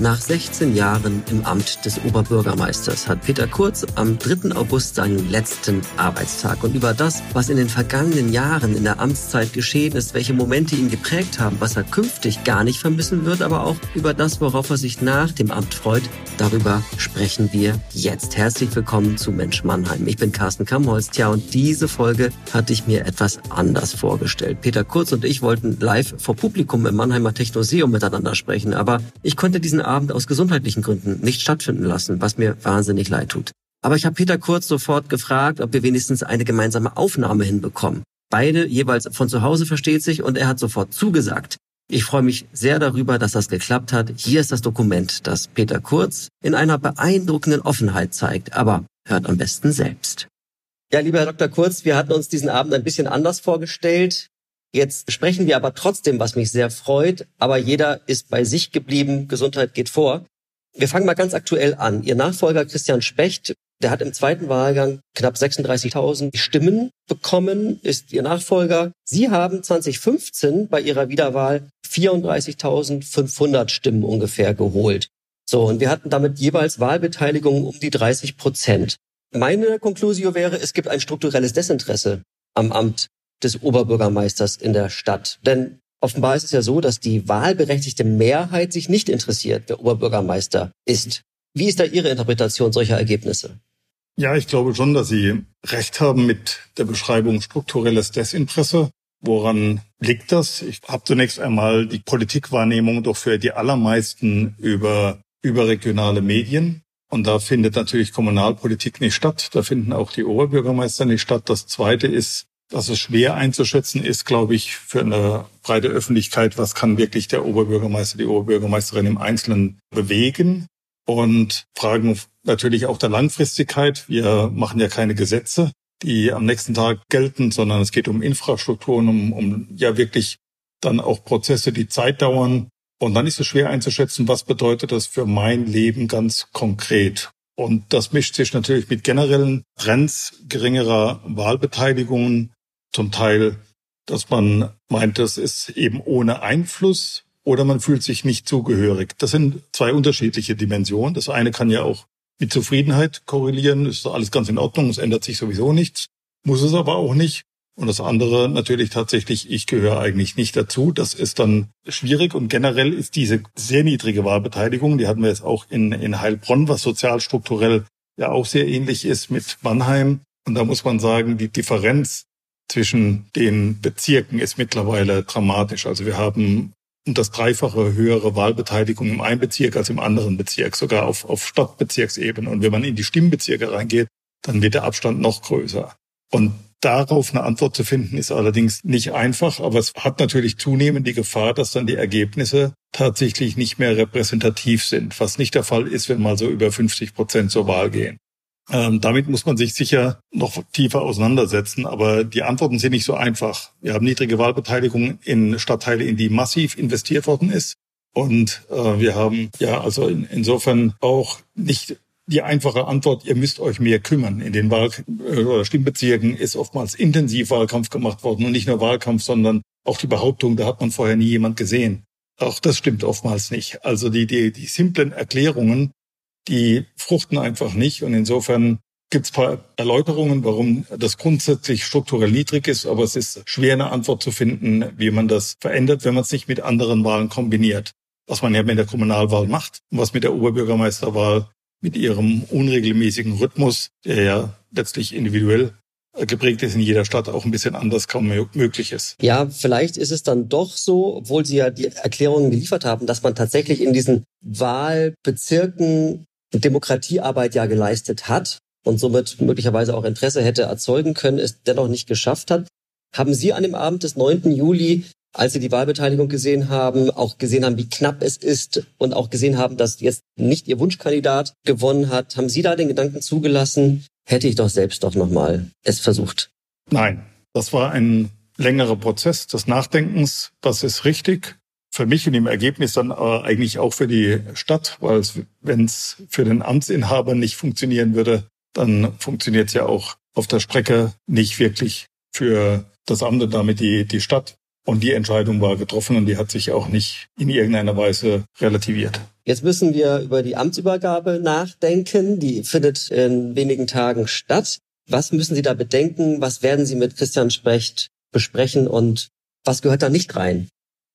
Nach 16 Jahren im Amt des Oberbürgermeisters hat Peter Kurz am 3. August seinen letzten Arbeitstag. Und über das, was in den vergangenen Jahren in der Amtszeit geschehen ist, welche Momente ihn geprägt haben, was er künftig gar nicht vermissen wird, aber auch über das, worauf er sich nach dem Amt freut, darüber sprechen wir jetzt. Herzlich willkommen zu Mensch Mannheim. Ich bin Carsten Kamholz. Tja, und diese Folge hatte ich mir etwas anders vorgestellt. Peter Kurz und ich wollten live vor Publikum im Mannheimer Technoseum miteinander sprechen, aber ich konnte diesen Abend aus gesundheitlichen Gründen nicht stattfinden lassen, was mir wahnsinnig leid tut. Aber ich habe Peter Kurz sofort gefragt, ob wir wenigstens eine gemeinsame Aufnahme hinbekommen. Beide jeweils von zu Hause versteht sich und er hat sofort zugesagt. Ich freue mich sehr darüber, dass das geklappt hat. Hier ist das Dokument, das Peter Kurz in einer beeindruckenden Offenheit zeigt, aber hört am besten selbst. Ja, lieber Herr Dr. Kurz, wir hatten uns diesen Abend ein bisschen anders vorgestellt. Jetzt sprechen wir aber trotzdem, was mich sehr freut. Aber jeder ist bei sich geblieben. Gesundheit geht vor. Wir fangen mal ganz aktuell an. Ihr Nachfolger Christian Specht, der hat im zweiten Wahlgang knapp 36.000 Stimmen bekommen, ist Ihr Nachfolger. Sie haben 2015 bei Ihrer Wiederwahl 34.500 Stimmen ungefähr geholt. So, und wir hatten damit jeweils Wahlbeteiligung um die 30 Prozent. Meine Konklusio wäre, es gibt ein strukturelles Desinteresse am Amt des Oberbürgermeisters in der Stadt. Denn offenbar ist es ja so, dass die wahlberechtigte Mehrheit sich nicht interessiert, wer Oberbürgermeister ist. Wie ist da Ihre Interpretation solcher Ergebnisse? Ja, ich glaube schon, dass Sie recht haben mit der Beschreibung strukturelles Desinteresse. Woran liegt das? Ich habe zunächst einmal die Politikwahrnehmung doch für die allermeisten über überregionale Medien. Und da findet natürlich Kommunalpolitik nicht statt. Da finden auch die Oberbürgermeister nicht statt. Das Zweite ist, dass es schwer einzuschätzen ist, glaube ich, für eine breite Öffentlichkeit, was kann wirklich der Oberbürgermeister, die Oberbürgermeisterin im Einzelnen bewegen. Und Fragen natürlich auch der Langfristigkeit. Wir machen ja keine Gesetze, die am nächsten Tag gelten, sondern es geht um Infrastrukturen, um, um ja wirklich dann auch Prozesse, die Zeit dauern. Und dann ist es schwer einzuschätzen, was bedeutet das für mein Leben ganz konkret. Und das mischt sich natürlich mit generellen Trends geringerer Wahlbeteiligungen, zum Teil, dass man meint, das ist eben ohne Einfluss oder man fühlt sich nicht zugehörig. Das sind zwei unterschiedliche Dimensionen. Das eine kann ja auch mit Zufriedenheit korrelieren, ist alles ganz in Ordnung, es ändert sich sowieso nichts, muss es aber auch nicht. Und das andere natürlich tatsächlich, ich gehöre eigentlich nicht dazu. Das ist dann schwierig und generell ist diese sehr niedrige Wahlbeteiligung, die hatten wir jetzt auch in, in Heilbronn, was sozialstrukturell ja auch sehr ähnlich ist mit Mannheim. Und da muss man sagen, die Differenz zwischen den Bezirken ist mittlerweile dramatisch. Also wir haben um das dreifache höhere Wahlbeteiligung im einen Bezirk als im anderen Bezirk, sogar auf, auf Stadtbezirksebene. Und wenn man in die Stimmbezirke reingeht, dann wird der Abstand noch größer. Und darauf eine Antwort zu finden, ist allerdings nicht einfach, aber es hat natürlich zunehmend die Gefahr, dass dann die Ergebnisse tatsächlich nicht mehr repräsentativ sind, was nicht der Fall ist, wenn mal so über 50 Prozent zur Wahl gehen. Ähm, damit muss man sich sicher noch tiefer auseinandersetzen, aber die Antworten sind nicht so einfach. Wir haben niedrige Wahlbeteiligung in Stadtteile, in die massiv investiert worden ist. Und äh, wir haben ja also in, insofern auch nicht die einfache Antwort, ihr müsst euch mehr kümmern. In den Wahl äh, oder Stimmbezirken ist oftmals intensiv Wahlkampf gemacht worden und nicht nur Wahlkampf, sondern auch die Behauptung, da hat man vorher nie jemand gesehen. Auch das stimmt oftmals nicht. Also die, die, die simplen Erklärungen, die fruchten einfach nicht. Und insofern gibt es paar Erläuterungen, warum das grundsätzlich strukturell niedrig ist, aber es ist schwer eine Antwort zu finden, wie man das verändert, wenn man es nicht mit anderen Wahlen kombiniert. Was man ja mit der Kommunalwahl macht und was mit der Oberbürgermeisterwahl mit ihrem unregelmäßigen Rhythmus, der ja letztlich individuell geprägt ist in jeder Stadt auch ein bisschen anders kaum möglich ist. Ja, vielleicht ist es dann doch so, obwohl Sie ja die Erklärungen geliefert haben, dass man tatsächlich in diesen Wahlbezirken Demokratiearbeit ja geleistet hat und somit möglicherweise auch Interesse hätte erzeugen können, es dennoch nicht geschafft hat. Haben Sie an dem Abend des 9. Juli, als Sie die Wahlbeteiligung gesehen haben, auch gesehen haben, wie knapp es ist und auch gesehen haben, dass jetzt nicht Ihr Wunschkandidat gewonnen hat, haben Sie da den Gedanken zugelassen, hätte ich doch selbst doch nochmal es versucht? Nein, das war ein längerer Prozess des Nachdenkens. Was ist richtig? Für mich und im Ergebnis dann aber eigentlich auch für die Stadt, weil wenn es für den Amtsinhaber nicht funktionieren würde, dann funktioniert es ja auch auf der Strecke nicht wirklich für das Amt und damit die, die Stadt. Und die Entscheidung war getroffen und die hat sich auch nicht in irgendeiner Weise relativiert. Jetzt müssen wir über die Amtsübergabe nachdenken. Die findet in wenigen Tagen statt. Was müssen Sie da bedenken? Was werden Sie mit Christian Specht besprechen und was gehört da nicht rein?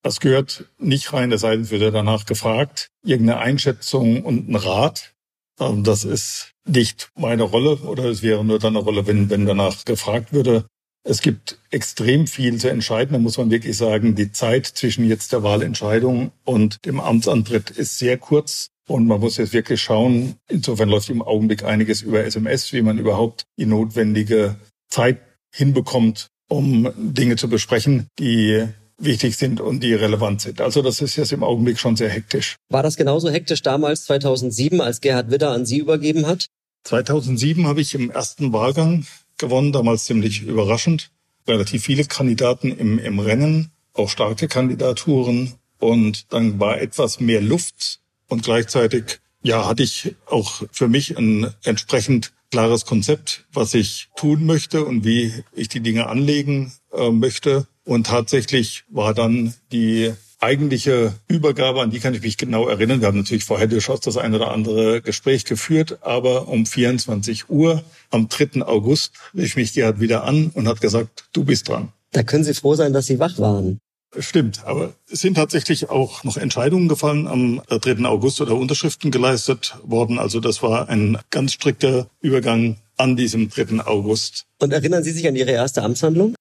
Das gehört nicht rein, es sei denn, wird danach gefragt. Irgendeine Einschätzung und ein Rat. Ähm, das ist nicht meine Rolle oder es wäre nur dann eine Rolle, wenn, wenn danach gefragt würde. Es gibt extrem viel zu entscheiden. Da muss man wirklich sagen, die Zeit zwischen jetzt der Wahlentscheidung und dem Amtsantritt ist sehr kurz. Und man muss jetzt wirklich schauen, insofern läuft im Augenblick einiges über SMS, wie man überhaupt die notwendige Zeit hinbekommt, um Dinge zu besprechen, die wichtig sind und die relevant sind. Also das ist jetzt im Augenblick schon sehr hektisch. War das genauso hektisch damals 2007, als Gerhard Widder an Sie übergeben hat? 2007 habe ich im ersten Wahlgang gewonnen, damals ziemlich überraschend. Relativ viele Kandidaten im, im Rennen, auch starke Kandidaturen. Und dann war etwas mehr Luft und gleichzeitig, ja, hatte ich auch für mich ein entsprechend klares Konzept, was ich tun möchte und wie ich die Dinge anlegen äh, möchte. Und tatsächlich war dann die eigentliche Übergabe, an die kann ich mich genau erinnern. Wir haben natürlich vorher durchaus das eine oder andere Gespräch geführt, aber um 24 Uhr am 3. August rief mich Gerhard wieder an und hat gesagt, du bist dran. Da können Sie froh sein, dass Sie wach waren. Stimmt, aber es sind tatsächlich auch noch Entscheidungen gefallen am 3. August oder Unterschriften geleistet worden. Also das war ein ganz strikter Übergang an diesem 3. August. Und erinnern Sie sich an Ihre erste Amtshandlung?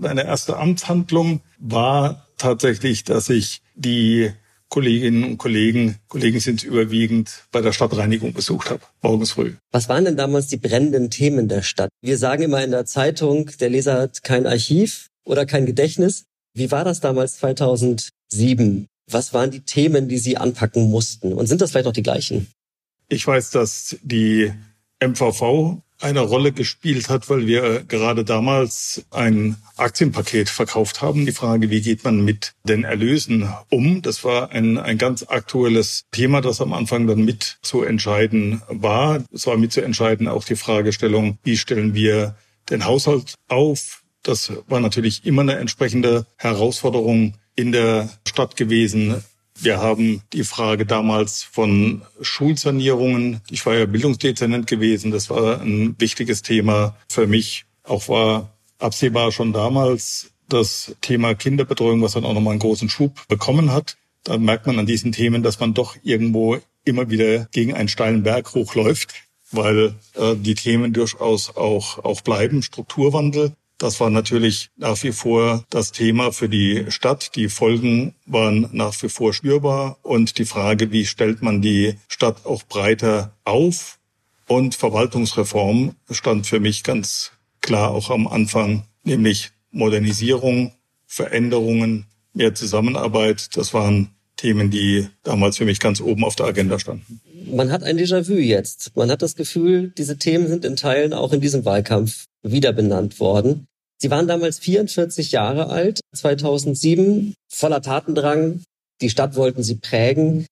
Meine erste Amtshandlung war tatsächlich, dass ich die Kolleginnen und Kollegen, Kollegen sind überwiegend, bei der Stadtreinigung besucht habe, morgens früh. Was waren denn damals die brennenden Themen der Stadt? Wir sagen immer in der Zeitung, der Leser hat kein Archiv oder kein Gedächtnis. Wie war das damals 2007? Was waren die Themen, die Sie anpacken mussten? Und sind das vielleicht auch die gleichen? Ich weiß, dass die MVV eine Rolle gespielt hat, weil wir gerade damals ein Aktienpaket verkauft haben. Die Frage, wie geht man mit den Erlösen um? Das war ein, ein ganz aktuelles Thema, das am Anfang dann mit zu entscheiden war. Es war mit zu entscheiden auch die Fragestellung, wie stellen wir den Haushalt auf? Das war natürlich immer eine entsprechende Herausforderung in der Stadt gewesen. Wir haben die Frage damals von Schulsanierungen. Ich war ja Bildungsdezernent gewesen. Das war ein wichtiges Thema für mich. Auch war absehbar schon damals das Thema Kinderbetreuung, was dann auch nochmal einen großen Schub bekommen hat. Da merkt man an diesen Themen, dass man doch irgendwo immer wieder gegen einen steilen Berg hochläuft, weil äh, die Themen durchaus auch, auch bleiben. Strukturwandel das war natürlich nach wie vor das Thema für die Stadt. Die Folgen waren nach wie vor spürbar und die Frage, wie stellt man die Stadt auch breiter auf? Und Verwaltungsreform stand für mich ganz klar auch am Anfang, nämlich Modernisierung, Veränderungen, mehr Zusammenarbeit. Das waren Themen, die damals für mich ganz oben auf der Agenda standen. Man hat ein Déjà-vu jetzt. Man hat das Gefühl, diese Themen sind in Teilen auch in diesem Wahlkampf wieder benannt worden. Sie waren damals 44 Jahre alt, 2007, voller Tatendrang. Die Stadt wollten Sie prägen.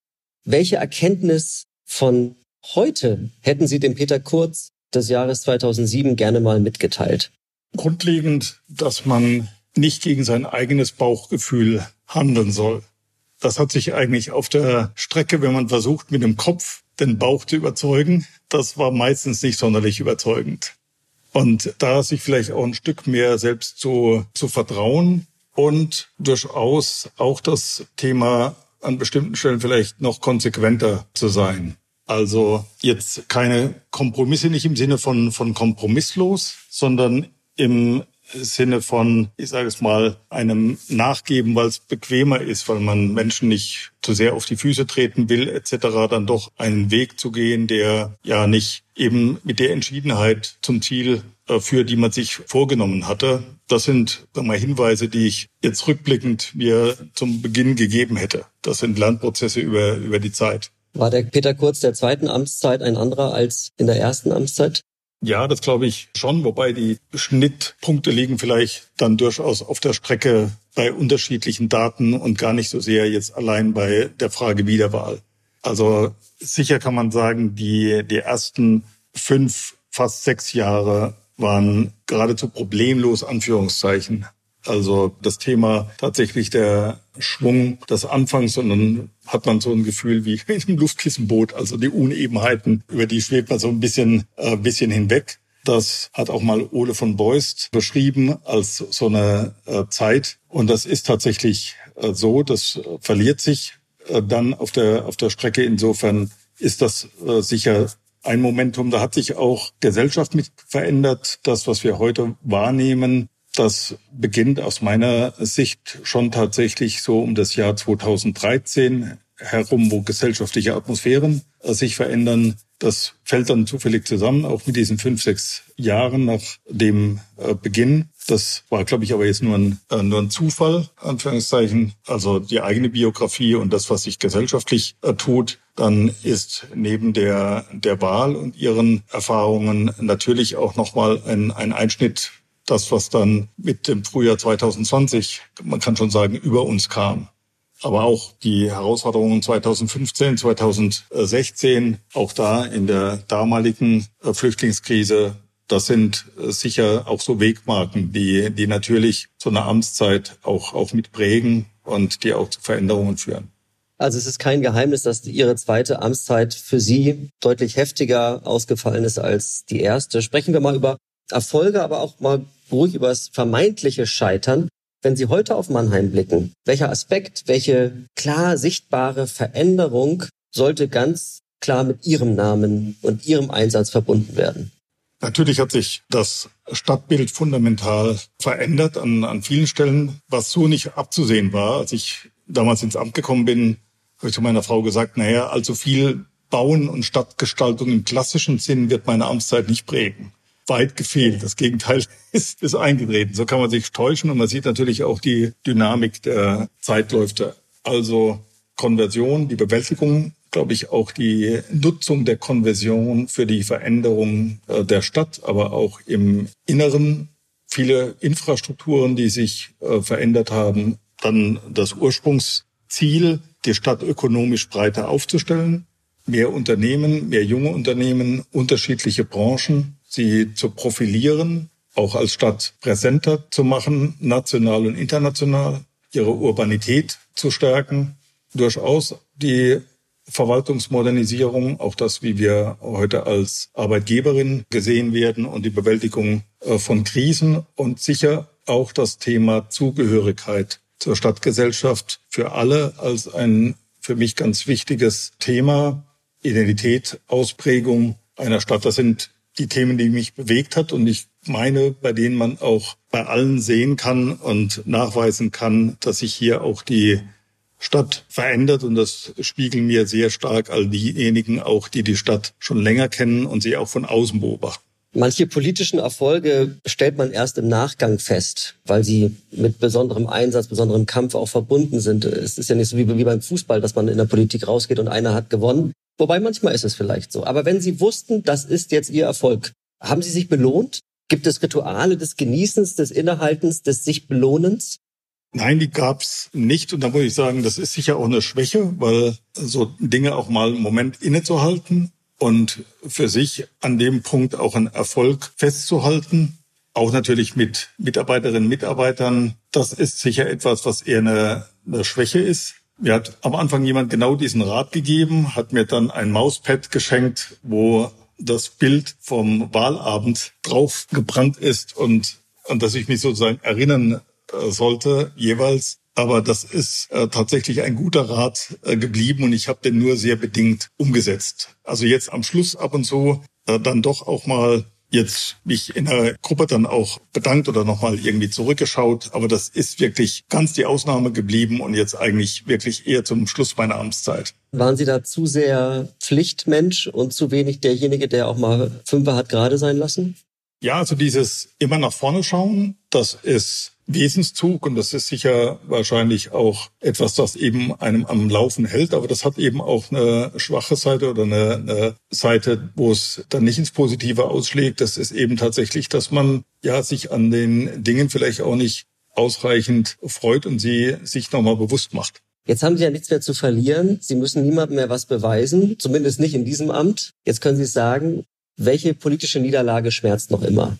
Welche Erkenntnis von heute hätten Sie dem Peter Kurz des Jahres 2007 gerne mal mitgeteilt? Grundlegend, dass man nicht gegen sein eigenes Bauchgefühl handeln soll. Das hat sich eigentlich auf der Strecke, wenn man versucht, mit dem Kopf den Bauch zu überzeugen, das war meistens nicht sonderlich überzeugend. Und da sich vielleicht auch ein Stück mehr selbst zu, zu vertrauen und durchaus auch das Thema an bestimmten Stellen vielleicht noch konsequenter zu sein. Also jetzt keine Kompromisse, nicht im Sinne von, von kompromisslos, sondern im Sinne von, ich sage es mal, einem Nachgeben, weil es bequemer ist, weil man Menschen nicht zu sehr auf die Füße treten will, etc., dann doch einen Weg zu gehen, der ja nicht eben mit der Entschiedenheit zum Ziel äh, führt, die man sich vorgenommen hatte. Das sind mal Hinweise, die ich jetzt rückblickend mir zum Beginn gegeben hätte. Das sind Lernprozesse über, über die Zeit. War der Peter Kurz der zweiten Amtszeit ein anderer als in der ersten Amtszeit? Ja, das glaube ich schon, wobei die Schnittpunkte liegen vielleicht dann durchaus auf der Strecke bei unterschiedlichen Daten und gar nicht so sehr jetzt allein bei der Frage Wiederwahl. Also sicher kann man sagen, die, die ersten fünf, fast sechs Jahre waren geradezu problemlos, Anführungszeichen, Also das Thema tatsächlich der Schwung des Anfangs, sondern hat man so ein Gefühl wie in einem Luftkissenboot. Also die Unebenheiten, über die schwebt man so ein bisschen, äh, bisschen hinweg. Das hat auch mal Ole von Beust beschrieben als so eine äh, Zeit. Und das ist tatsächlich äh, so. Das verliert sich äh, dann auf der, auf der Strecke. Insofern ist das äh, sicher ein Momentum. Da hat sich auch Gesellschaft mit verändert. Das, was wir heute wahrnehmen, das beginnt aus meiner Sicht schon tatsächlich so um das Jahr 2013 herum, wo gesellschaftliche Atmosphären äh, sich verändern. Das fällt dann zufällig zusammen, auch mit diesen fünf, sechs Jahren nach dem äh, Beginn. Das war, glaube ich, aber jetzt nur ein, äh, nur ein Zufall, Anführungszeichen. Also die eigene Biografie und das, was sich gesellschaftlich tut. Dann ist neben der, der Wahl und ihren Erfahrungen natürlich auch nochmal ein, ein Einschnitt das, was dann mit dem Frühjahr 2020, man kann schon sagen, über uns kam aber auch die Herausforderungen 2015, 2016, auch da in der damaligen äh, Flüchtlingskrise, das sind äh, sicher auch so Wegmarken, die, die natürlich so eine Amtszeit auch, auch mit prägen und die auch zu Veränderungen führen. Also es ist kein Geheimnis, dass Ihre zweite Amtszeit für Sie deutlich heftiger ausgefallen ist als die erste. Sprechen wir mal über Erfolge, aber auch mal ruhig über das vermeintliche Scheitern. Wenn Sie heute auf Mannheim blicken, welcher Aspekt, welche klar sichtbare Veränderung sollte ganz klar mit Ihrem Namen und Ihrem Einsatz verbunden werden? Natürlich hat sich das Stadtbild fundamental verändert an, an vielen Stellen, was so nicht abzusehen war. Als ich damals ins Amt gekommen bin, habe ich zu meiner Frau gesagt, naja, allzu viel Bauen und Stadtgestaltung im klassischen Sinn wird meine Amtszeit nicht prägen weit gefehlt. Das Gegenteil ist, ist eingetreten. So kann man sich täuschen und man sieht natürlich auch die Dynamik der Zeitläufe. Also Konversion, die Bewältigung, glaube ich, auch die Nutzung der Konversion für die Veränderung äh, der Stadt, aber auch im Inneren viele Infrastrukturen, die sich äh, verändert haben. Dann das Ursprungsziel, die Stadt ökonomisch breiter aufzustellen, mehr Unternehmen, mehr junge Unternehmen, unterschiedliche Branchen, sie zu profilieren, auch als Stadt präsenter zu machen, national und international, ihre Urbanität zu stärken, durchaus die Verwaltungsmodernisierung, auch das, wie wir heute als Arbeitgeberin gesehen werden und die Bewältigung äh, von Krisen und sicher auch das Thema Zugehörigkeit zur Stadtgesellschaft für alle als ein für mich ganz wichtiges Thema. Identität, Ausprägung einer Stadt. Das sind die Themen, die mich bewegt hat und ich meine, bei denen man auch bei allen sehen kann und nachweisen kann, dass sich hier auch die Stadt verändert und das spiegeln mir sehr stark all diejenigen auch, die die Stadt schon länger kennen und sie auch von außen beobachten. Manche politischen Erfolge stellt man erst im Nachgang fest, weil sie mit besonderem Einsatz, besonderem Kampf auch verbunden sind. Es ist ja nicht so wie, wie beim Fußball, dass man in der Politik rausgeht und einer hat gewonnen. Wobei manchmal ist es vielleicht so. Aber wenn Sie wussten, das ist jetzt Ihr Erfolg, haben Sie sich belohnt? Gibt es Rituale des Genießens, des Innehaltens, des sich Belohnens? Nein, die gab's nicht. Und da muss ich sagen, das ist sicher auch eine Schwäche, weil so Dinge auch mal einen Moment innezuhalten und für sich an dem Punkt auch einen Erfolg festzuhalten, auch natürlich mit Mitarbeiterinnen und Mitarbeitern, das ist sicher etwas, was eher eine, eine Schwäche ist. Mir hat am Anfang jemand genau diesen Rat gegeben, hat mir dann ein Mauspad geschenkt, wo das Bild vom Wahlabend drauf gebrannt ist und an das ich mich sozusagen erinnern äh, sollte jeweils. Aber das ist äh, tatsächlich ein guter Rat äh, geblieben und ich habe den nur sehr bedingt umgesetzt. Also jetzt am Schluss ab und zu äh, dann doch auch mal jetzt mich in der Gruppe dann auch bedankt oder nochmal irgendwie zurückgeschaut. Aber das ist wirklich ganz die Ausnahme geblieben und jetzt eigentlich wirklich eher zum Schluss meiner Amtszeit. Waren Sie da zu sehr Pflichtmensch und zu wenig derjenige, der auch mal Fünfer hat gerade sein lassen? Ja, also dieses immer nach vorne schauen, das ist Wesenszug und das ist sicher wahrscheinlich auch etwas, das eben einem am Laufen hält, aber das hat eben auch eine schwache Seite oder eine, eine Seite, wo es dann nicht ins Positive ausschlägt. Das ist eben tatsächlich, dass man ja sich an den Dingen vielleicht auch nicht ausreichend freut und sie sich nochmal bewusst macht. Jetzt haben Sie ja nichts mehr zu verlieren. Sie müssen niemandem mehr was beweisen, zumindest nicht in diesem Amt. Jetzt können Sie sagen, welche politische Niederlage schmerzt noch immer?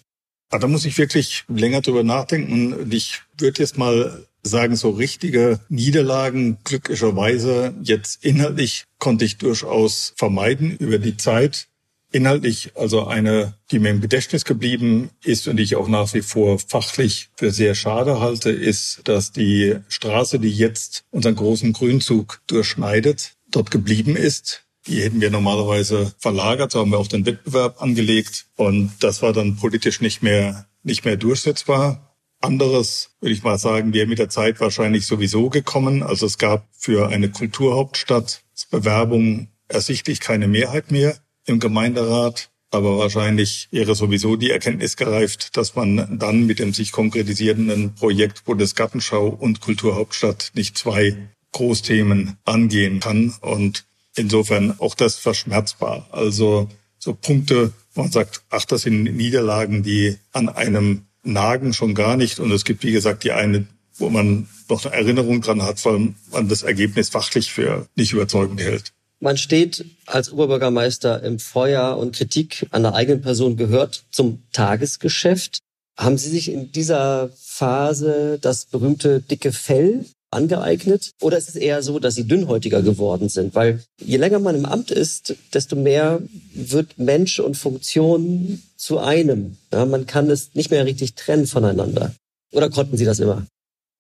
Ah, da muss ich wirklich länger drüber nachdenken. Ich würde jetzt mal sagen, so richtige Niederlagen glücklicherweise jetzt inhaltlich konnte ich durchaus vermeiden über die Zeit. Inhaltlich also eine, die mir im Gedächtnis geblieben ist und die ich auch nach wie vor fachlich für sehr schade halte, ist, dass die Straße, die jetzt unseren großen Grünzug durchschneidet, dort geblieben ist. Die hätten wir normalerweise verlagert, so haben wir auch den Wettbewerb angelegt und das war dann politisch nicht mehr, nicht mehr durchsetzbar. Anderes, würde ich mal sagen, wäre mit der Zeit wahrscheinlich sowieso gekommen. Also es gab für eine Kulturhauptstadt Bewerbung ersichtlich keine Mehrheit mehr im Gemeinderat. Aber wahrscheinlich wäre sowieso die Erkenntnis gereift, dass man dann mit dem sich konkretisierenden Projekt Bundesgartenschau und Kulturhauptstadt nicht zwei Großthemen angehen kann. Und insofern auch das verschmerzbar. Also so Punkte, wo man sagt, ach, das sind Niederlagen, die an einem nagen schon gar nicht. Und es gibt, wie gesagt, die eine, wo man noch eine Erinnerung dran hat, weil man das Ergebnis fachlich für nicht überzeugend hält. Man steht als Oberbürgermeister im Feuer und Kritik an der eigenen Person gehört zum Tagesgeschäft. Haben Sie sich in dieser Phase das berühmte dicke Fell angeeignet? Oder ist es eher so, dass Sie dünnhäutiger geworden sind? Weil je länger man im Amt ist, desto mehr wird Mensch und Funktion zu einem. Ja, man kann es nicht mehr richtig trennen voneinander. Oder konnten Sie das immer?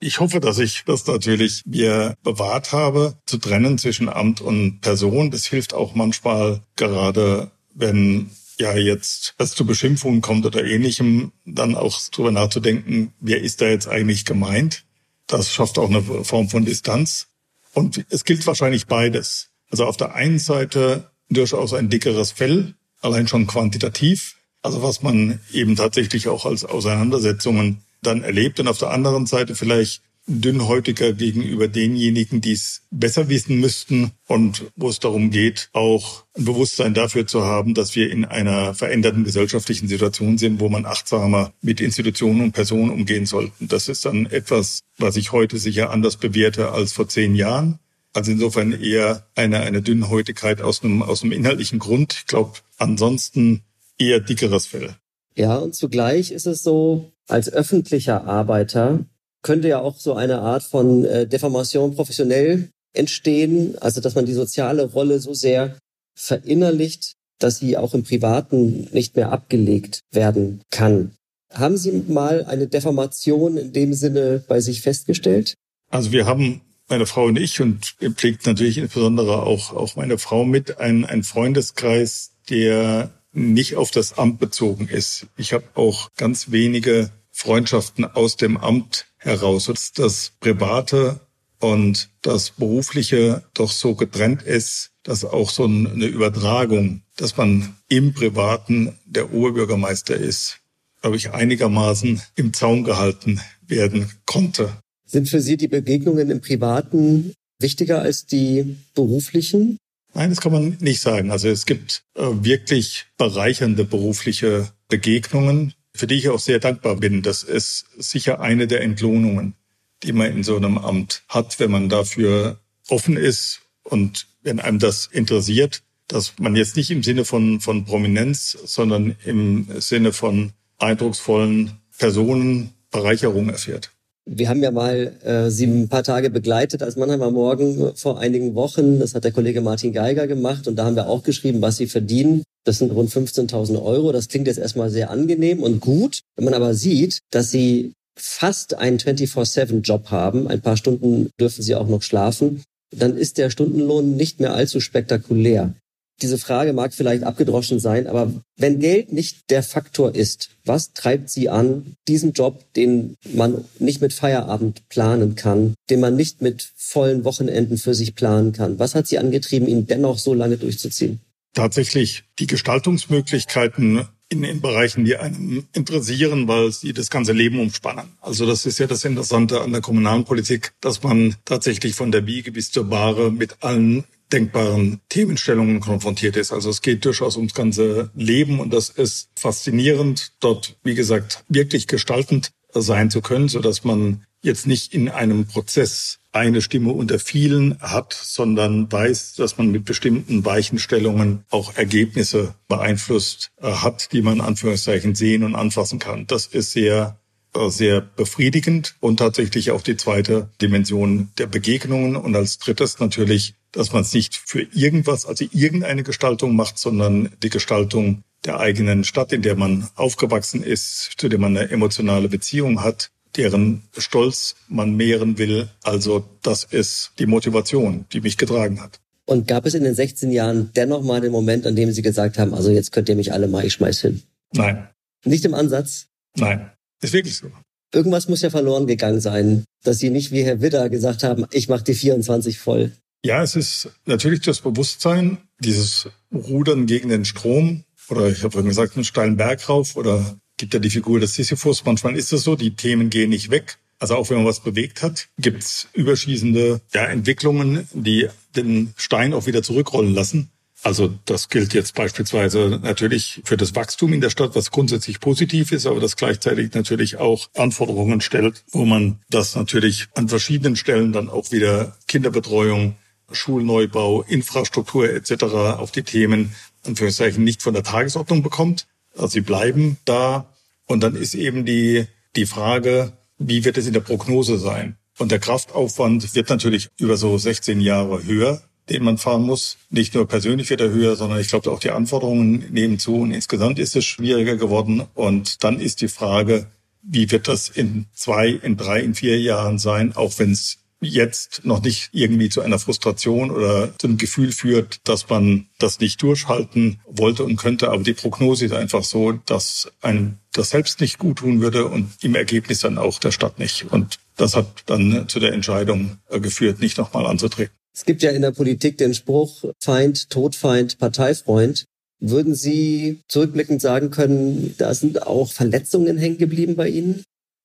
Ich hoffe, dass ich das natürlich mir bewahrt habe, zu trennen zwischen Amt und Person. Das hilft auch manchmal gerade, wenn ja jetzt es zu Beschimpfungen kommt oder ähnlichem, dann auch drüber nachzudenken, wer ist da jetzt eigentlich gemeint. Das schafft auch eine Form von Distanz. Und es gilt wahrscheinlich beides. Also auf der einen Seite durchaus ein dickeres Fell, allein schon quantitativ. Also was man eben tatsächlich auch als Auseinandersetzungen dann erlebt und auf der anderen Seite vielleicht dünnhäutiger gegenüber denjenigen, die es besser wissen müssten und wo es darum geht, auch ein Bewusstsein dafür zu haben, dass wir in einer veränderten gesellschaftlichen Situation sind, wo man achtsamer mit Institutionen und Personen umgehen sollten. Das ist dann etwas, was ich heute sicher anders bewerte als vor zehn Jahren. Also insofern eher eine, eine Dünnhäutigkeit aus einem, aus einem inhaltlichen Grund. Ich glaube, ansonsten eher dickeres Fell. Ja, und zugleich ist es so, als öffentlicher Arbeiter könnte ja auch so eine Art von äh, Deformation professionell entstehen, also dass man die soziale Rolle so sehr verinnerlicht, dass sie auch im Privaten nicht mehr abgelegt werden kann. Haben Sie mal eine Deformation in dem Sinne bei sich festgestellt? Also wir haben meine Frau und ich und pflegt natürlich insbesondere auch, auch meine Frau mit, einen, einen Freundeskreis, der nicht auf das Amt bezogen ist. Ich habe auch ganz wenige Freundschaften aus dem Amt heraus, dass das Private und das Berufliche doch so getrennt ist, dass auch so eine Übertragung, dass man im Privaten der Oberbürgermeister ist, glaube ich, einigermaßen im Zaun gehalten werden konnte. Sind für Sie die Begegnungen im Privaten wichtiger als die beruflichen? Nein, das kann man nicht sagen. Also es gibt äh, wirklich bereichernde berufliche Begegnungen, für die ich auch sehr dankbar bin. Das ist sicher eine der Entlohnungen, die man in so einem Amt hat, wenn man dafür offen ist und wenn einem das interessiert, dass man jetzt nicht im Sinne von, von Prominenz, sondern im Sinne von eindrucksvollen Personen Bereicherung erfährt. Wir haben ja mal äh, Sie ein paar Tage begleitet als Mannheimer Morgen vor einigen Wochen. Das hat der Kollege Martin Geiger gemacht und da haben wir auch geschrieben, was Sie verdienen. Das sind rund 15.000 Euro. Das klingt jetzt erstmal sehr angenehm und gut. Wenn man aber sieht, dass Sie fast einen 24-7-Job haben, ein paar Stunden dürfen Sie auch noch schlafen, dann ist der Stundenlohn nicht mehr allzu spektakulär. Diese Frage mag vielleicht abgedroschen sein, aber wenn Geld nicht der Faktor ist, was treibt Sie an, diesen Job, den man nicht mit Feierabend planen kann, den man nicht mit vollen Wochenenden für sich planen kann? Was hat Sie angetrieben, ihn dennoch so lange durchzuziehen? Tatsächlich die Gestaltungsmöglichkeiten in den Bereichen, die einen interessieren, weil sie das ganze Leben umspannen. Also das ist ja das Interessante an der kommunalen Politik, dass man tatsächlich von der Wiege bis zur Bahre mit allen denkbaren Themenstellungen konfrontiert ist. Also es geht durchaus ums ganze Leben und das ist faszinierend, dort, wie gesagt, wirklich gestaltend sein zu können, so dass man jetzt nicht in einem Prozess eine Stimme unter vielen hat, sondern weiß, dass man mit bestimmten Weichenstellungen auch Ergebnisse beeinflusst äh, hat, die man in Anführungszeichen sehen und anfassen kann. Das ist sehr äh, sehr befriedigend und tatsächlich auch die zweite Dimension der Begegnungen und als drittes natürlich, dass man es nicht für irgendwas, also irgendeine Gestaltung macht, sondern die Gestaltung der eigenen Stadt, in der man aufgewachsen ist, zu der man eine emotionale Beziehung hat, deren Stolz man mehren will. Also das ist die Motivation, die mich getragen hat. Und gab es in den 16 Jahren dennoch mal den Moment, an dem Sie gesagt haben, also jetzt könnt ihr mich alle mal, ich schmeiß hin? Nein. Nicht im Ansatz? Nein. Ist wirklich so. Irgendwas muss ja verloren gegangen sein, dass Sie nicht wie Herr Widder gesagt haben, ich mache die 24 voll. Ja, es ist natürlich das Bewusstsein, dieses Rudern gegen den Strom oder ich habe vorhin gesagt, einen steilen Berg rauf oder gibt ja die Figur des Sisyphus. Manchmal ist es so, die Themen gehen nicht weg. Also auch wenn man was bewegt hat, gibt's überschießende ja, Entwicklungen, die den Stein auch wieder zurückrollen lassen. Also das gilt jetzt beispielsweise natürlich für das Wachstum in der Stadt, was grundsätzlich positiv ist, aber das gleichzeitig natürlich auch Anforderungen stellt, wo man das natürlich an verschiedenen Stellen dann auch wieder Kinderbetreuung, Schulneubau, Infrastruktur etc. auf die Themen Anführungszeichen nicht von der Tagesordnung bekommt. Also sie bleiben da und dann ist eben die die Frage, wie wird es in der Prognose sein? Und der Kraftaufwand wird natürlich über so 16 Jahre höher den man fahren muss. Nicht nur persönlich wird er höher, sondern ich glaube auch die Anforderungen nehmen zu und insgesamt ist es schwieriger geworden. Und dann ist die Frage, wie wird das in zwei, in drei, in vier Jahren sein, auch wenn es jetzt noch nicht irgendwie zu einer Frustration oder zum Gefühl führt, dass man das nicht durchhalten wollte und könnte. Aber die Prognose ist einfach so, dass einem das selbst nicht gut tun würde und im Ergebnis dann auch der Stadt nicht. Und das hat dann zu der Entscheidung geführt, nicht nochmal anzutreten. Es gibt ja in der Politik den Spruch Feind, Todfeind, Parteifreund. Würden Sie zurückblickend sagen können, da sind auch Verletzungen hängen geblieben bei Ihnen?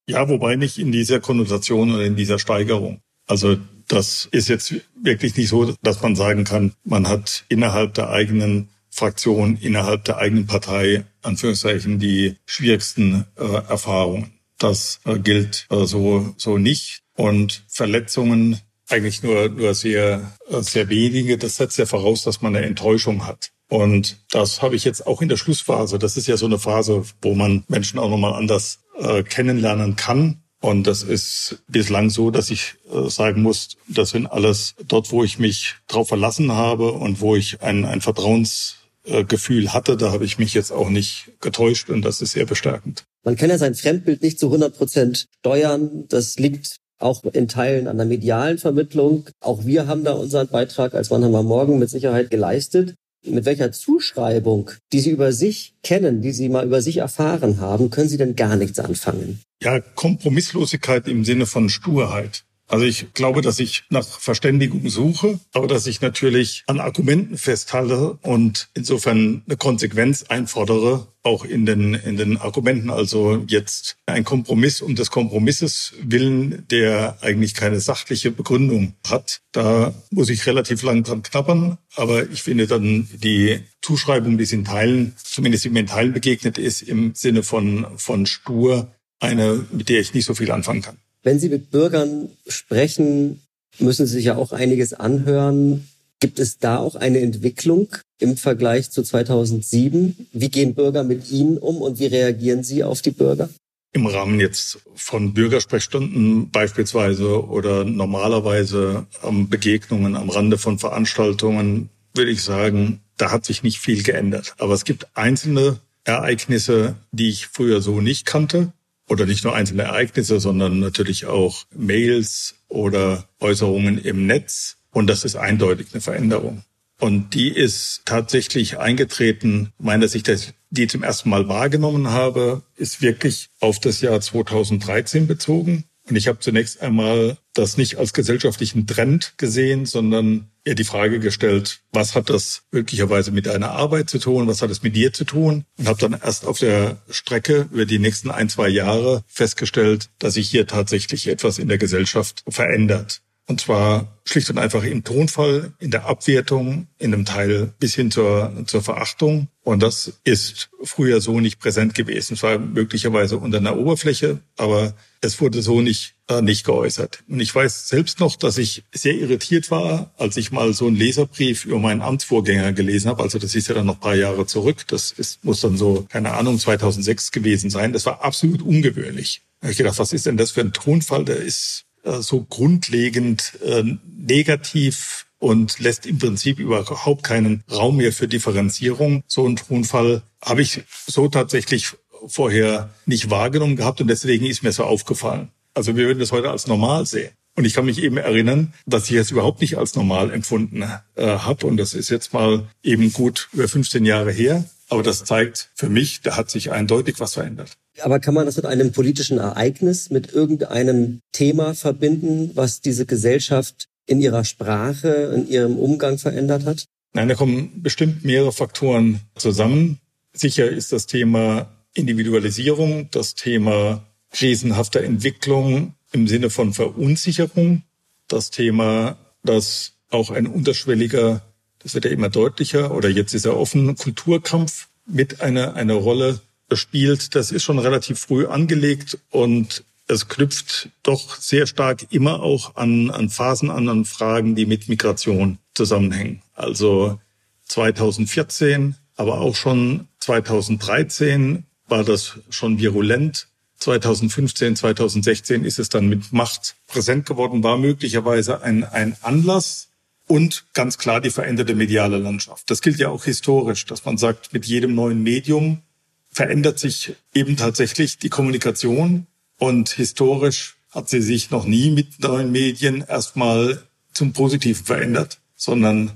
Ja, wobei nicht in dieser Konnotation oder in dieser Steigerung. Also das ist jetzt wirklich nicht so, dass man sagen kann, man hat innerhalb der eigenen Fraktion, innerhalb der eigenen Partei, Anführungszeichen, die schwierigsten äh, Erfahrungen. Das äh, gilt äh, so, so nicht. Und Verletzungen eigentlich nur, nur sehr, sehr wenige. Das setzt ja voraus, dass man eine Enttäuschung hat. Und das habe ich jetzt auch in der Schlussphase. Das ist ja so eine Phase, wo man Menschen auch nochmal anders äh, kennenlernen kann. Und das ist bislang so, dass ich äh, sagen muss, das sind alles dort, wo ich mich drauf verlassen habe und wo ich ein, ein Vertrauensgefühl hatte, da habe ich mich jetzt auch nicht getäuscht und das ist sehr bestärkend. Man kann ja sein Fremdbild nicht zu 100 Prozent steuern. Das liegt auch in Teilen an der medialen Vermittlung. Auch wir haben da unseren Beitrag als Mannheimer Morgen mit Sicherheit geleistet. Mit welcher Zuschreibung, die Sie über sich kennen, die Sie mal über sich erfahren haben, können Sie denn gar nichts anfangen? Ja, Kompromisslosigkeit im Sinne von Sturheit. Also ich glaube, dass ich nach Verständigung suche, aber dass ich natürlich an Argumenten festhalte und insofern eine Konsequenz einfordere, auch in den, in den Argumenten. Also jetzt ein Kompromiss um des Kompromisses willen, der eigentlich keine sachliche Begründung hat. Da muss ich relativ lang dran knabbern, aber ich finde dann die Zuschreibung, die es in Teilen, zumindest im Teilen begegnet ist, im Sinne von, von stur, eine, mit der ich nicht so viel anfangen kann. Wenn Sie mit Bürgern sprechen, müssen Sie sich ja auch einiges anhören. Gibt es da auch eine Entwicklung im Vergleich zu 2007? Wie gehen Bürger mit Ihnen um und wie reagieren Sie auf die Bürger? Im Rahmen jetzt von Bürgersprechstunden beispielsweise oder normalerweise am Begegnungen am Rande von Veranstaltungen würde ich sagen, da hat sich nicht viel geändert. Aber es gibt einzelne Ereignisse, die ich früher so nicht kannte, oder nicht nur einzelne Ereignisse, sondern natürlich auch Mails oder Äußerungen im Netz. Und das ist eindeutig eine Veränderung. Und die ist tatsächlich eingetreten, meiner Sicht, dass ich die zum ersten Mal wahrgenommen habe, ist wirklich auf das Jahr 2013 bezogen. Und ich habe zunächst einmal das nicht als gesellschaftlichen Trend gesehen, sondern eher die Frage gestellt, was hat das möglicherweise mit deiner Arbeit zu tun, was hat es mit dir zu tun? Und habe dann erst auf der Strecke über die nächsten ein, zwei Jahre festgestellt, dass sich hier tatsächlich etwas in der Gesellschaft verändert. Und zwar schlicht und einfach im Tonfall, in der Abwertung, in einem Teil bis hin zur, zur Verachtung. Und das ist früher so nicht präsent gewesen. Es war möglicherweise unter einer Oberfläche, aber es wurde so nicht, äh, nicht geäußert. Und ich weiß selbst noch, dass ich sehr irritiert war, als ich mal so einen Leserbrief über meinen Amtsvorgänger gelesen habe. Also das ist ja dann noch ein paar Jahre zurück. Das ist, muss dann so, keine Ahnung, 2006 gewesen sein. Das war absolut ungewöhnlich. Da ich gedacht, was ist denn das für ein Tonfall? Der ist äh, so grundlegend äh, negativ und lässt im Prinzip überhaupt keinen Raum mehr für Differenzierung. So einen Tonfall habe ich so tatsächlich vorher nicht wahrgenommen gehabt und deswegen ist mir so aufgefallen. Also wir würden das heute als normal sehen. Und ich kann mich eben erinnern, dass ich es überhaupt nicht als normal empfunden äh, habe. Und das ist jetzt mal eben gut über 15 Jahre her. Aber das zeigt für mich, da hat sich eindeutig was verändert. Aber kann man das mit einem politischen Ereignis, mit irgendeinem Thema verbinden, was diese Gesellschaft in ihrer Sprache, in ihrem Umgang verändert hat? Nein, da kommen bestimmt mehrere Faktoren zusammen. Sicher ist das Thema Individualisierung, das Thema krisenhafter Entwicklung im Sinne von Verunsicherung, das Thema, dass auch ein unterschwelliger, das wird ja immer deutlicher, oder jetzt ist er offen, Kulturkampf mit einer, einer Rolle spielt. Das ist schon relativ früh angelegt und es knüpft doch sehr stark immer auch an, an Phasen an, an Fragen, die mit Migration zusammenhängen. Also 2014, aber auch schon 2013 war das schon virulent. 2015, 2016 ist es dann mit Macht präsent geworden, war möglicherweise ein, ein Anlass und ganz klar die veränderte mediale Landschaft. Das gilt ja auch historisch, dass man sagt, mit jedem neuen Medium verändert sich eben tatsächlich die Kommunikation und historisch hat sie sich noch nie mit neuen Medien erstmal zum Positiven verändert, sondern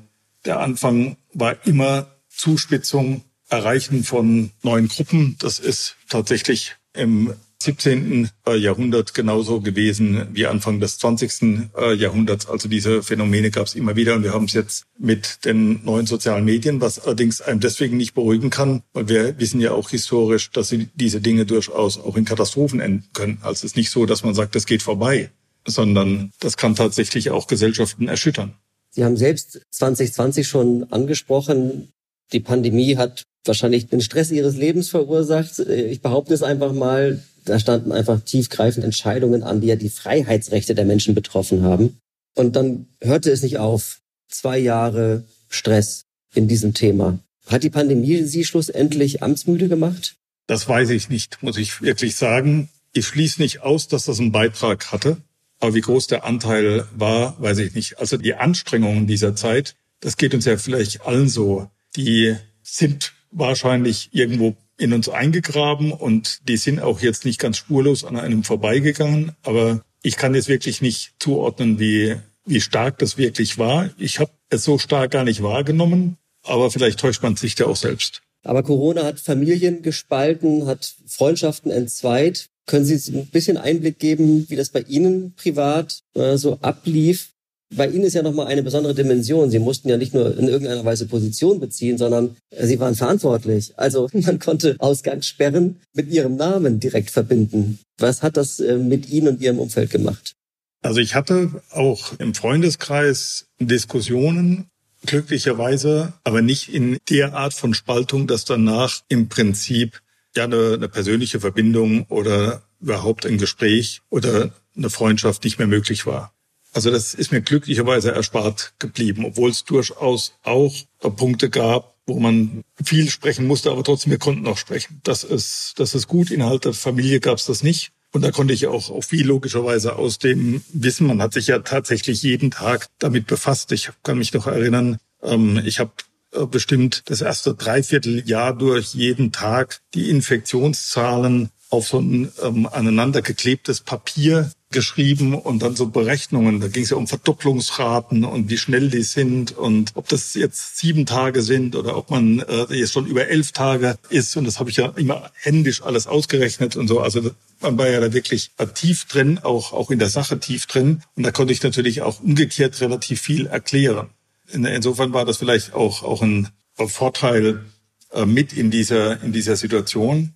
der Anfang war immer Zuspitzung, Erreichen von neuen Gruppen. Das ist tatsächlich im 17. Äh, Jahrhundert genauso gewesen wie Anfang des 20. Äh, Jahrhunderts. Also diese Phänomene gab es immer wieder und wir haben es jetzt mit den neuen sozialen Medien, was allerdings einem deswegen nicht beruhigen kann, weil wir wissen ja auch historisch, dass sie diese Dinge durchaus auch in Katastrophen enden können. Also es ist nicht so, dass man sagt, das geht vorbei, sondern das kann tatsächlich auch Gesellschaften erschüttern. Sie haben selbst 2020 schon angesprochen, die Pandemie hat wahrscheinlich den Stress ihres Lebens verursacht. Ich behaupte es einfach mal, da standen einfach tiefgreifende Entscheidungen an, die ja die Freiheitsrechte der Menschen betroffen haben. Und dann hörte es nicht auf. Zwei Jahre Stress in diesem Thema. Hat die Pandemie Sie schlussendlich amtsmüde gemacht? Das weiß ich nicht, muss ich wirklich sagen. Ich schließe nicht aus, dass das einen Beitrag hatte. Aber wie groß der Anteil war, weiß ich nicht. Also die Anstrengungen dieser Zeit, das geht uns ja vielleicht allen so. Die sind wahrscheinlich irgendwo in uns eingegraben und die sind auch jetzt nicht ganz spurlos an einem vorbeigegangen. Aber ich kann jetzt wirklich nicht zuordnen, wie, wie stark das wirklich war. Ich habe es so stark gar nicht wahrgenommen, aber vielleicht täuscht man sich da auch selbst. Aber Corona hat Familien gespalten, hat Freundschaften entzweit. Können Sie ein bisschen Einblick geben, wie das bei Ihnen privat äh, so ablief? Bei Ihnen ist ja nochmal eine besondere Dimension. Sie mussten ja nicht nur in irgendeiner Weise Position beziehen, sondern Sie waren verantwortlich. Also man konnte Ausgangssperren mit Ihrem Namen direkt verbinden. Was hat das äh, mit Ihnen und Ihrem Umfeld gemacht? Also ich hatte auch im Freundeskreis Diskussionen, glücklicherweise, aber nicht in der Art von Spaltung, dass danach im Prinzip ja eine, eine persönliche Verbindung oder überhaupt ein Gespräch oder eine Freundschaft nicht mehr möglich war. Also das ist mir glücklicherweise erspart geblieben, obwohl es durchaus auch Punkte gab, wo man viel sprechen musste, aber trotzdem wir konnten auch sprechen. Das ist, das ist gut. Innerhalb der Familie gab es das nicht. Und da konnte ich auch, auch viel logischerweise aus dem Wissen. Man hat sich ja tatsächlich jeden Tag damit befasst. Ich kann mich noch erinnern, ähm, ich habe äh, bestimmt das erste Dreivierteljahr durch jeden Tag die Infektionszahlen auf so ein ähm, aneinander geklebtes Papier geschrieben und dann so Berechnungen. Da ging es ja um Verdopplungsraten und wie schnell die sind und ob das jetzt sieben Tage sind oder ob man äh, jetzt schon über elf Tage ist. Und das habe ich ja immer händisch alles ausgerechnet und so. Also man war ja da wirklich tief drin, auch, auch in der Sache tief drin. Und da konnte ich natürlich auch umgekehrt relativ viel erklären. In, insofern war das vielleicht auch, auch ein Vorteil äh, mit in dieser, in dieser Situation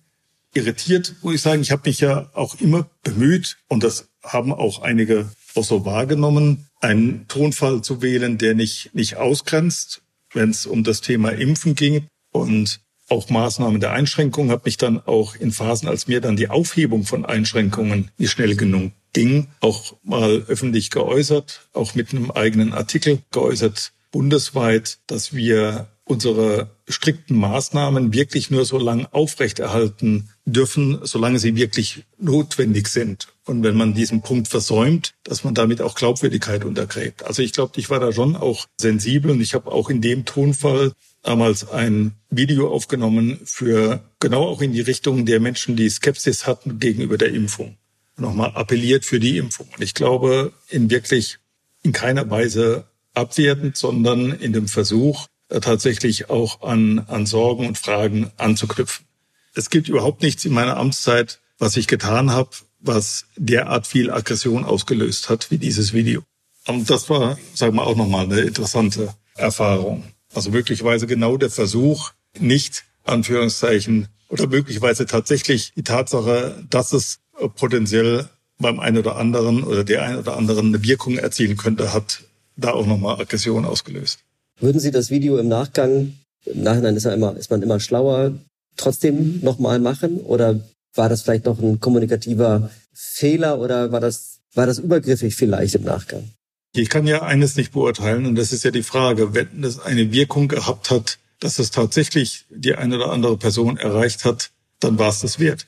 irritiert, muss ich sagen. Ich habe mich ja auch immer bemüht, und das haben auch einige auch so wahrgenommen, einen Tonfall zu wählen, der nicht, nicht ausgrenzt, wenn es um das Thema Impfen ging und auch Maßnahmen der Einschränkung, habe mich dann auch in Phasen, als mir dann die Aufhebung von Einschränkungen nicht schnell genug ging, auch mal öffentlich geäußert, auch mit einem eigenen Artikel geäußert, bundesweit, dass wir unsere strikten Maßnahmen wirklich nur so lange aufrechterhalten dürfen, solange sie wirklich notwendig sind. Und wenn man diesen Punkt versäumt, dass man damit auch Glaubwürdigkeit untergräbt. Also ich glaube, ich war da schon auch sensibel und ich habe auch in dem Tonfall damals ein Video aufgenommen für genau auch in die Richtung der Menschen, die Skepsis hatten gegenüber der Impfung. Nochmal appelliert für die Impfung. Und ich glaube, in wirklich in keiner Weise abwertend, sondern in dem Versuch, äh, tatsächlich auch an, an Sorgen und Fragen anzuknüpfen. Es gibt überhaupt nichts in meiner Amtszeit, was ich getan habe, was derart viel Aggression ausgelöst hat wie dieses Video. Und das war, sagen wir auch nochmal eine interessante Erfahrung. Also möglicherweise genau der Versuch, nicht Anführungszeichen oder möglicherweise tatsächlich die Tatsache, dass es potenziell beim einen oder anderen oder der einen oder anderen eine Wirkung erzielen könnte, hat da auch nochmal Aggression ausgelöst. Würden Sie das Video im Nachgang, im Nachhinein ist, immer, ist man immer schlauer, trotzdem nochmal machen? Oder war das vielleicht noch ein kommunikativer Fehler oder war das, war das übergriffig vielleicht im Nachgang? Ich kann ja eines nicht beurteilen und das ist ja die Frage, wenn es eine Wirkung gehabt hat, dass es tatsächlich die eine oder andere Person erreicht hat, dann war es das wert.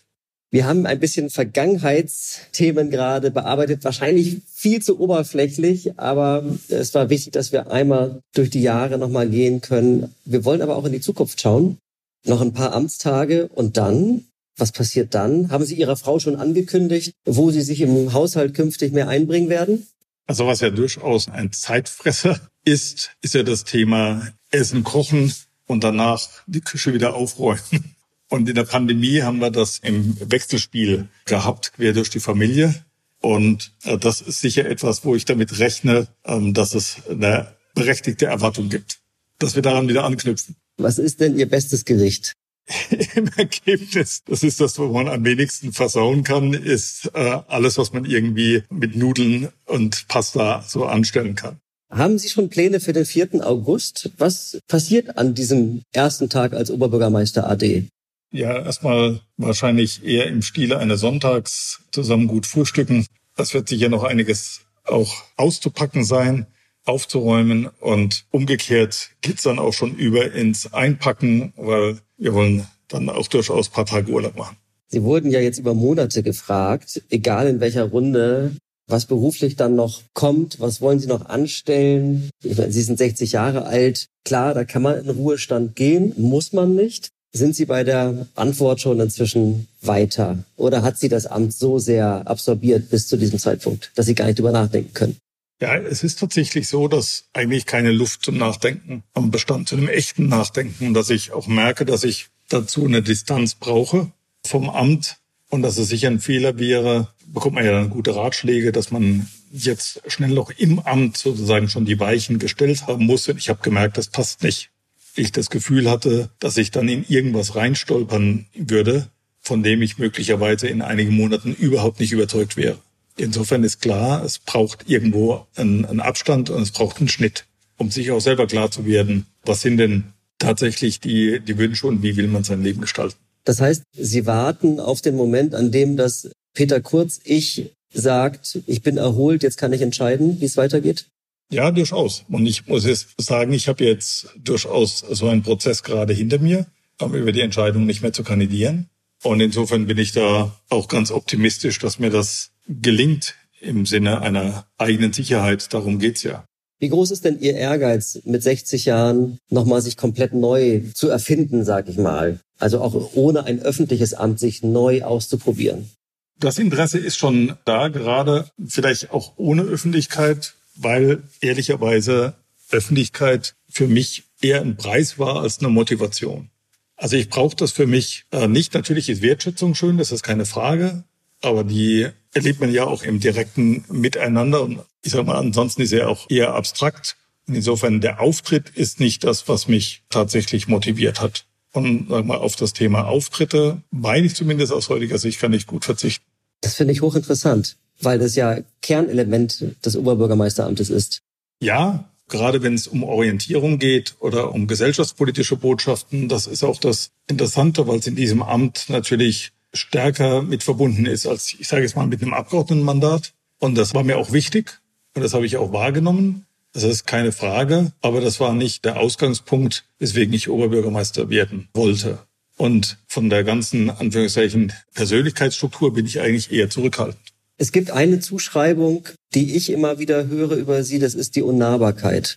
Wir haben ein bisschen Vergangenheitsthemen gerade bearbeitet, wahrscheinlich viel zu oberflächlich, aber es war wichtig, dass wir einmal durch die Jahre nochmal gehen können. Wir wollen aber auch in die Zukunft schauen. Noch ein paar Amtstage und dann, was passiert dann? Haben Sie Ihrer Frau schon angekündigt, wo Sie sich im Haushalt künftig mehr einbringen werden? Also was ja durchaus ein Zeitfresser ist, ist ja das Thema Essen, Kochen und danach die Küche wieder aufräumen. Und in der Pandemie haben wir das im Wechselspiel gehabt, quer durch die Familie. Und äh, das ist sicher etwas, wo ich damit rechne, ähm, dass es eine berechtigte Erwartung gibt, dass wir daran wieder anknüpfen. Was ist denn Ihr bestes Gericht? Im Ergebnis, das ist das, wo man am wenigsten versauen kann, ist äh, alles, was man irgendwie mit Nudeln und Pasta so anstellen kann. Haben Sie schon Pläne für den 4. August? Was passiert an diesem ersten Tag als Oberbürgermeister AD? Ja, erstmal wahrscheinlich eher im Stile eines Sonntags zusammen gut frühstücken. Das wird sicher noch einiges auch auszupacken sein, aufzuräumen und umgekehrt geht's dann auch schon über ins Einpacken, weil wir wollen dann auch durchaus paar Tage Urlaub machen. Sie wurden ja jetzt über Monate gefragt, egal in welcher Runde, was beruflich dann noch kommt, was wollen Sie noch anstellen? Ich meine, Sie sind 60 Jahre alt. Klar, da kann man in Ruhestand gehen, muss man nicht. Sind Sie bei der Antwort schon inzwischen weiter? Oder hat Sie das Amt so sehr absorbiert bis zu diesem Zeitpunkt, dass Sie gar nicht drüber nachdenken können? Ja, es ist tatsächlich so, dass eigentlich keine Luft zum Nachdenken am Bestand, zu einem echten Nachdenken, dass ich auch merke, dass ich dazu eine Distanz brauche vom Amt und dass es sicher ein Fehler wäre, bekommt man ja dann gute Ratschläge, dass man jetzt schnell noch im Amt sozusagen schon die Weichen gestellt haben muss. Und ich habe gemerkt, das passt nicht ich das Gefühl hatte, dass ich dann in irgendwas reinstolpern würde, von dem ich möglicherweise in einigen Monaten überhaupt nicht überzeugt wäre. Insofern ist klar, es braucht irgendwo einen, einen Abstand und es braucht einen Schnitt, um sich auch selber klar zu werden, was sind denn tatsächlich die, die Wünsche und wie will man sein Leben gestalten. Das heißt, Sie warten auf den Moment, an dem das Peter Kurz ich sagt, ich bin erholt, jetzt kann ich entscheiden, wie es weitergeht? Ja, durchaus. Und ich muss jetzt sagen, ich habe jetzt durchaus so einen Prozess gerade hinter mir, über die Entscheidung nicht mehr zu kandidieren. Und insofern bin ich da auch ganz optimistisch, dass mir das gelingt im Sinne einer eigenen Sicherheit. Darum geht's ja. Wie groß ist denn Ihr Ehrgeiz, mit 60 Jahren nochmal sich komplett neu zu erfinden, sag ich mal? Also auch ohne ein öffentliches Amt sich neu auszuprobieren? Das Interesse ist schon da, gerade vielleicht auch ohne Öffentlichkeit weil ehrlicherweise Öffentlichkeit für mich eher ein Preis war als eine Motivation. Also ich brauche das für mich äh, nicht. Natürlich ist Wertschätzung schön, das ist keine Frage, aber die erlebt man ja auch im direkten Miteinander. Und ich sage mal, ansonsten ist er auch eher abstrakt. Und insofern der Auftritt ist nicht das, was mich tatsächlich motiviert hat. Und sag mal, auf das Thema Auftritte, meine ich zumindest aus heutiger Sicht, kann ich gut verzichten. Das finde ich hochinteressant weil das ja Kernelement des Oberbürgermeisteramtes ist. Ja, gerade wenn es um Orientierung geht oder um gesellschaftspolitische Botschaften, das ist auch das Interessante, weil es in diesem Amt natürlich stärker mit verbunden ist als, ich sage jetzt mal, mit einem Abgeordnetenmandat. Und das war mir auch wichtig und das habe ich auch wahrgenommen. Das ist keine Frage, aber das war nicht der Ausgangspunkt, weswegen ich Oberbürgermeister werden wollte. Und von der ganzen, Anführungszeichen, Persönlichkeitsstruktur bin ich eigentlich eher zurückhaltend. Es gibt eine Zuschreibung, die ich immer wieder höre über Sie, das ist die Unnahbarkeit.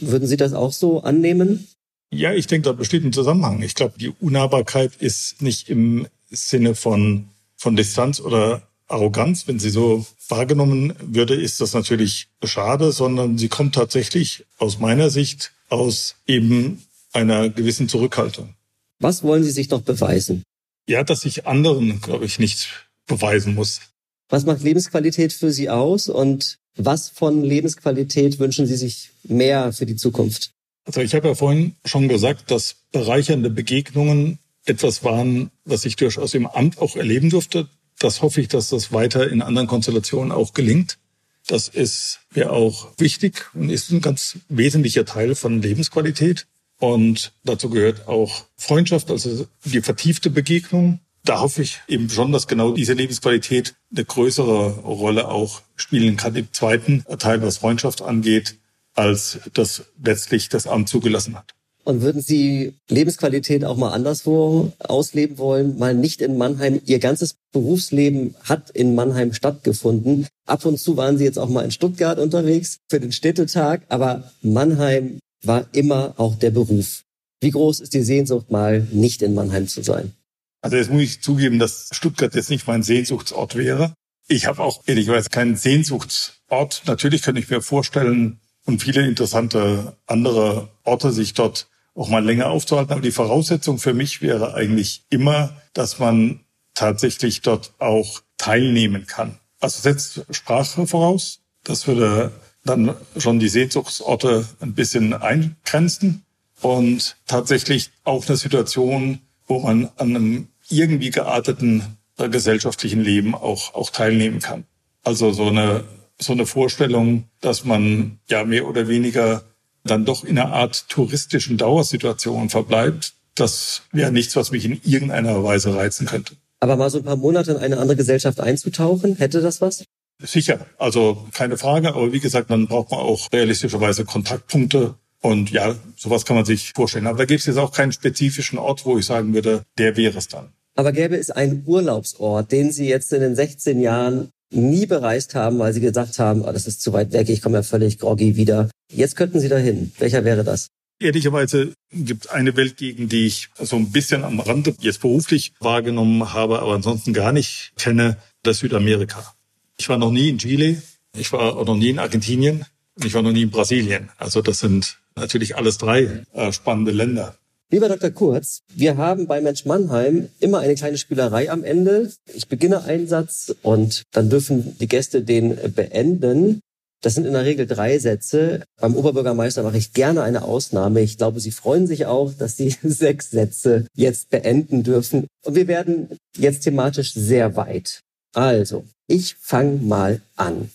Würden Sie das auch so annehmen? Ja, ich denke, da besteht ein Zusammenhang. Ich glaube, die Unnahbarkeit ist nicht im Sinne von, von Distanz oder Arroganz, wenn sie so wahrgenommen würde, ist das natürlich schade, sondern sie kommt tatsächlich aus meiner Sicht aus eben einer gewissen Zurückhaltung. Was wollen Sie sich noch beweisen? Ja, dass ich anderen, glaube ich, nichts beweisen muss. Was macht Lebensqualität für Sie aus und was von Lebensqualität wünschen Sie sich mehr für die Zukunft? Also ich habe ja vorhin schon gesagt, dass bereichernde Begegnungen etwas waren, was ich durchaus im Amt auch erleben durfte. Das hoffe ich, dass das weiter in anderen Konstellationen auch gelingt. Das ist mir auch wichtig und ist ein ganz wesentlicher Teil von Lebensqualität. Und dazu gehört auch Freundschaft, also die vertiefte Begegnung. Da hoffe ich eben schon, dass genau diese Lebensqualität eine größere Rolle auch spielen kann im zweiten Teil, was Freundschaft angeht, als das letztlich das Amt zugelassen hat. Und würden Sie Lebensqualität auch mal anderswo ausleben wollen? Mal nicht in Mannheim. Ihr ganzes Berufsleben hat in Mannheim stattgefunden. Ab und zu waren Sie jetzt auch mal in Stuttgart unterwegs für den Städtetag. Aber Mannheim war immer auch der Beruf. Wie groß ist die Sehnsucht, mal nicht in Mannheim zu sein? Also jetzt muss ich zugeben, dass Stuttgart jetzt nicht mein Sehnsuchtsort wäre. Ich habe auch ehrlicherweise keinen Sehnsuchtsort. Natürlich könnte ich mir vorstellen, und viele interessante andere Orte sich dort auch mal länger aufzuhalten. Aber die Voraussetzung für mich wäre eigentlich immer, dass man tatsächlich dort auch teilnehmen kann. Also setzt Sprache voraus. Das würde dann schon die Sehnsuchtsorte ein bisschen eingrenzen und tatsächlich auch eine Situation, wo man an einem irgendwie gearteten gesellschaftlichen Leben auch, auch teilnehmen kann. Also so eine, so eine Vorstellung, dass man ja mehr oder weniger dann doch in einer Art touristischen Dauersituation verbleibt, das wäre nichts, was mich in irgendeiner Weise reizen könnte. Aber mal so ein paar Monate in eine andere Gesellschaft einzutauchen, hätte das was? Sicher, also keine Frage. Aber wie gesagt, dann braucht man auch realistischerweise Kontaktpunkte. Und ja, sowas kann man sich vorstellen. Aber da gibt es jetzt auch keinen spezifischen Ort, wo ich sagen würde, der wäre es dann. Aber gäbe es einen Urlaubsort, den Sie jetzt in den 16 Jahren nie bereist haben, weil Sie gesagt haben, oh, das ist zu weit weg, ich komme ja völlig groggy wieder. Jetzt könnten Sie dahin. Welcher wäre das? Ehrlicherweise gibt eine Weltgegend, die ich so ein bisschen am Rande jetzt beruflich wahrgenommen habe, aber ansonsten gar nicht kenne, das Südamerika. Ich war noch nie in Chile, ich war auch noch nie in Argentinien ich war noch nie in Brasilien. Also das sind natürlich alles drei äh, spannende Länder. Lieber Dr. Kurz, wir haben bei Mensch Mannheim immer eine kleine Spielerei am Ende. Ich beginne einen Satz und dann dürfen die Gäste den beenden. Das sind in der Regel drei Sätze. Beim Oberbürgermeister mache ich gerne eine Ausnahme. Ich glaube, Sie freuen sich auch, dass Sie sechs Sätze jetzt beenden dürfen. Und wir werden jetzt thematisch sehr weit. Also, ich fange mal an.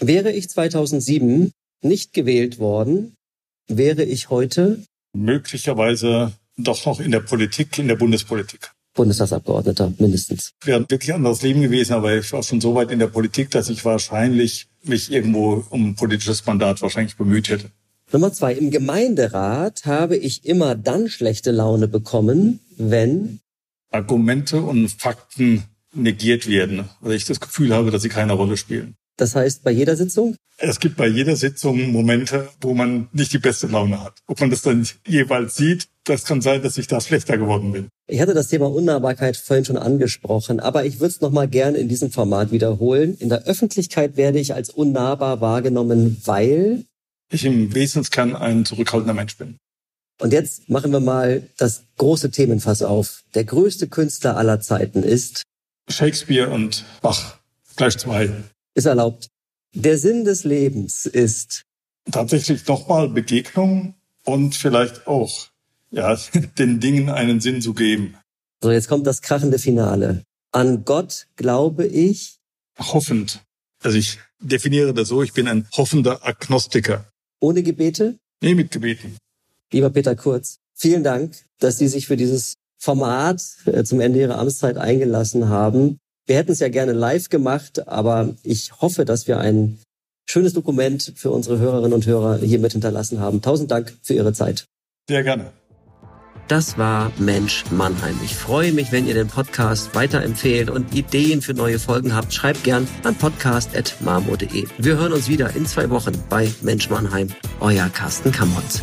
Wäre ich 2007 nicht gewählt worden, wäre ich heute möglicherweise doch noch in der Politik, in der Bundespolitik. Bundestagsabgeordneter mindestens. Wäre ein wirklich anderes Leben gewesen, aber ich war schon so weit in der Politik, dass ich wahrscheinlich mich irgendwo um ein politisches Mandat wahrscheinlich bemüht hätte. Nummer zwei. Im Gemeinderat habe ich immer dann schlechte Laune bekommen, wenn Argumente und Fakten negiert werden, weil ich das Gefühl habe, dass sie keine Rolle spielen. Das heißt, bei jeder Sitzung? Es gibt bei jeder Sitzung Momente, wo man nicht die beste Laune hat. Ob man das dann jeweils sieht, das kann sein, dass ich da schlechter geworden bin. Ich hatte das Thema Unnahbarkeit vorhin schon angesprochen, aber ich würde es nochmal gerne in diesem Format wiederholen. In der Öffentlichkeit werde ich als unnahbar wahrgenommen, weil ich im Wesenskern ein zurückhaltender Mensch bin. Und jetzt machen wir mal das große Themenfass auf. Der größte Künstler aller Zeiten ist Shakespeare und Bach. Gleich zwei ist erlaubt. Der Sinn des Lebens ist tatsächlich nochmal Begegnung und vielleicht auch ja den Dingen einen Sinn zu geben. So, jetzt kommt das krachende Finale. An Gott glaube ich. Hoffend. Also ich definiere das so, ich bin ein hoffender Agnostiker. Ohne Gebete? Nee, mit Gebeten. Lieber Peter Kurz, vielen Dank, dass Sie sich für dieses Format äh, zum Ende Ihrer Amtszeit eingelassen haben. Wir hätten es ja gerne live gemacht, aber ich hoffe, dass wir ein schönes Dokument für unsere Hörerinnen und Hörer hier mit hinterlassen haben. Tausend Dank für Ihre Zeit. Sehr gerne. Das war Mensch Mannheim. Ich freue mich, wenn ihr den Podcast weiterempfehlt und Ideen für neue Folgen habt. Schreibt gern an podcast.marmo.de. Wir hören uns wieder in zwei Wochen bei Mensch Mannheim. Euer Carsten Kammholz.